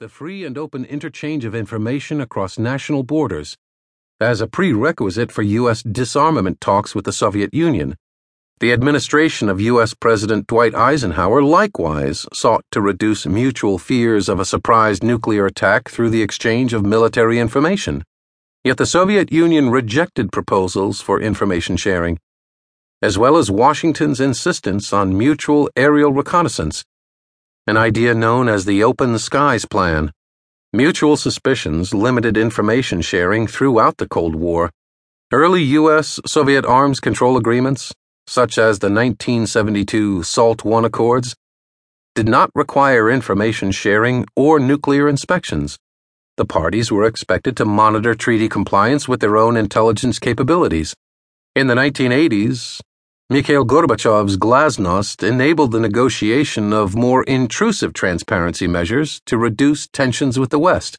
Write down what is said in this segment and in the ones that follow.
the free and open interchange of information across national borders, as a prerequisite for U.S. disarmament talks with the Soviet Union. The administration of U.S. President Dwight Eisenhower likewise sought to reduce mutual fears of a surprise nuclear attack through the exchange of military information. Yet the Soviet Union rejected proposals for information sharing, as well as Washington's insistence on mutual aerial reconnaissance, an idea known as the Open Skies Plan. Mutual suspicions limited information sharing throughout the Cold War. Early U.S. Soviet arms control agreements, such as the 1972 SALT I Accords, did not require information sharing or nuclear inspections. The parties were expected to monitor treaty compliance with their own intelligence capabilities. In the 1980s, Mikhail Gorbachev's glasnost enabled the negotiation of more intrusive transparency measures to reduce tensions with the West.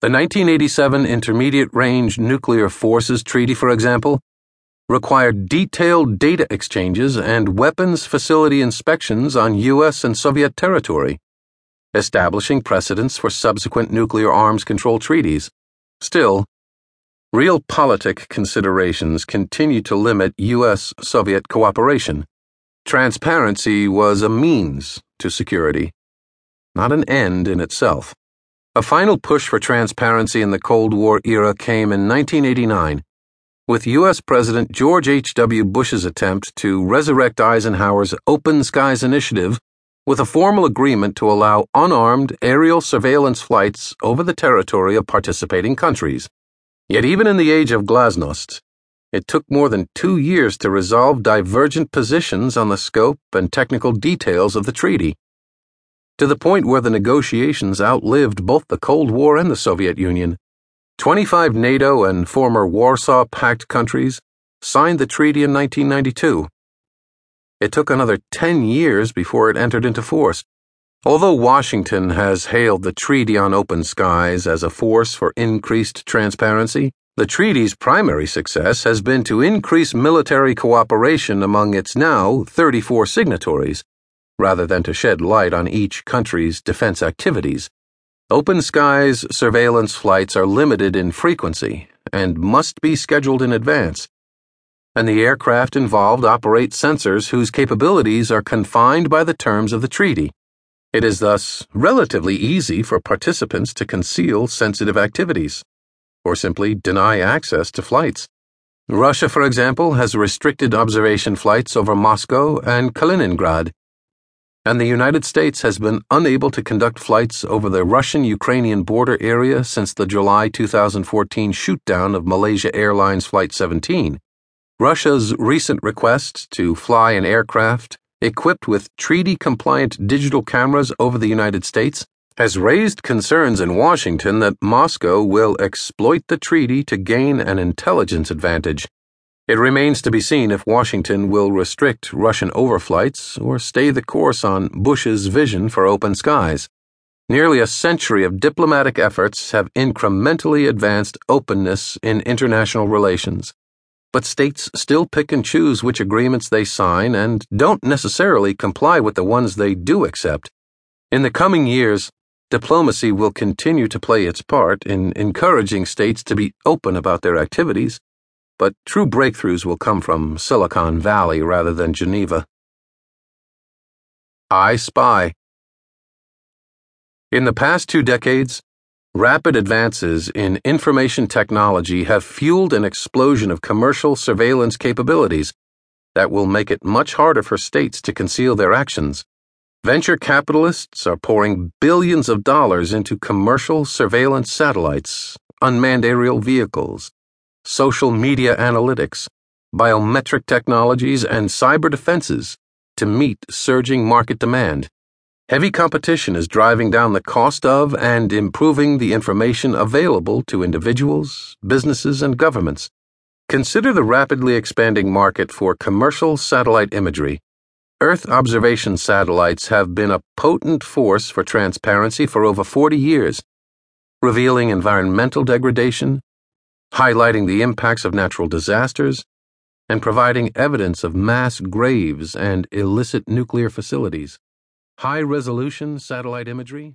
The 1987 Intermediate Range Nuclear Forces Treaty, for example, required detailed data exchanges and weapons facility inspections on U.S. and Soviet territory, establishing precedents for subsequent nuclear arms control treaties. Still, realpolitik considerations continue to limit U.S. Soviet cooperation. Transparency was a means to security, not an end in itself. A final push for transparency in the Cold War era came in 1989 with U.S. President George H.W. Bush's attempt to resurrect Eisenhower's Open Skies Initiative with a formal agreement to allow unarmed aerial surveillance flights over the territory of participating countries. Yet, even in the age of glasnost, it took more than two years to resolve divergent positions on the scope and technical details of the treaty, to the point where the negotiations outlived both the Cold War and the Soviet Union. 25 NATO and former Warsaw Pact countries signed the treaty in 1992. It took another 10 years before it entered into force. Although Washington has hailed the Treaty on Open Skies as a force for increased transparency, the treaty's primary success has been to increase military cooperation among its now 34 signatories, rather than to shed light on each country's defense activities. Open skies surveillance flights are limited in frequency and must be scheduled in advance, and the aircraft involved operate sensors whose capabilities are confined by the terms of the treaty. It is thus relatively easy for participants to conceal sensitive activities, or simply deny access to flights. Russia, for example, has restricted observation flights over Moscow and Kaliningrad and the United States has been unable to conduct flights over the Russian Ukrainian border area since the July 2014 shootdown of Malaysia Airlines Flight 17. Russia's recent request to fly an aircraft equipped with treaty compliant digital cameras over the United States has raised concerns in Washington that Moscow will exploit the treaty to gain an intelligence advantage. It remains to be seen if Washington will restrict Russian overflights or stay the course on Bush's vision for open skies. Nearly a century of diplomatic efforts have incrementally advanced openness in international relations. But states still pick and choose which agreements they sign and don't necessarily comply with the ones they do accept. In the coming years, diplomacy will continue to play its part in encouraging states to be open about their activities but true breakthroughs will come from Silicon Valley rather than Geneva. I Spy. In the past two decades, rapid advances in information technology have fueled an explosion of commercial surveillance capabilities that will make it much harder for states to conceal their actions. Venture capitalists are pouring billions of dollars into commercial surveillance satellites, unmanned aerial vehicles, social media analytics, biometric technologies, and cyber defenses to meet surging market demand. Heavy competition is driving down the cost of and improving the information available to individuals, businesses, and governments. Consider the rapidly expanding market for commercial satellite imagery. Earth observation satellites have been a potent force for transparency for over 40 years, revealing environmental degradation, highlighting the impacts of natural disasters, and providing evidence of mass graves and illicit nuclear facilities. High resolution satellite imagery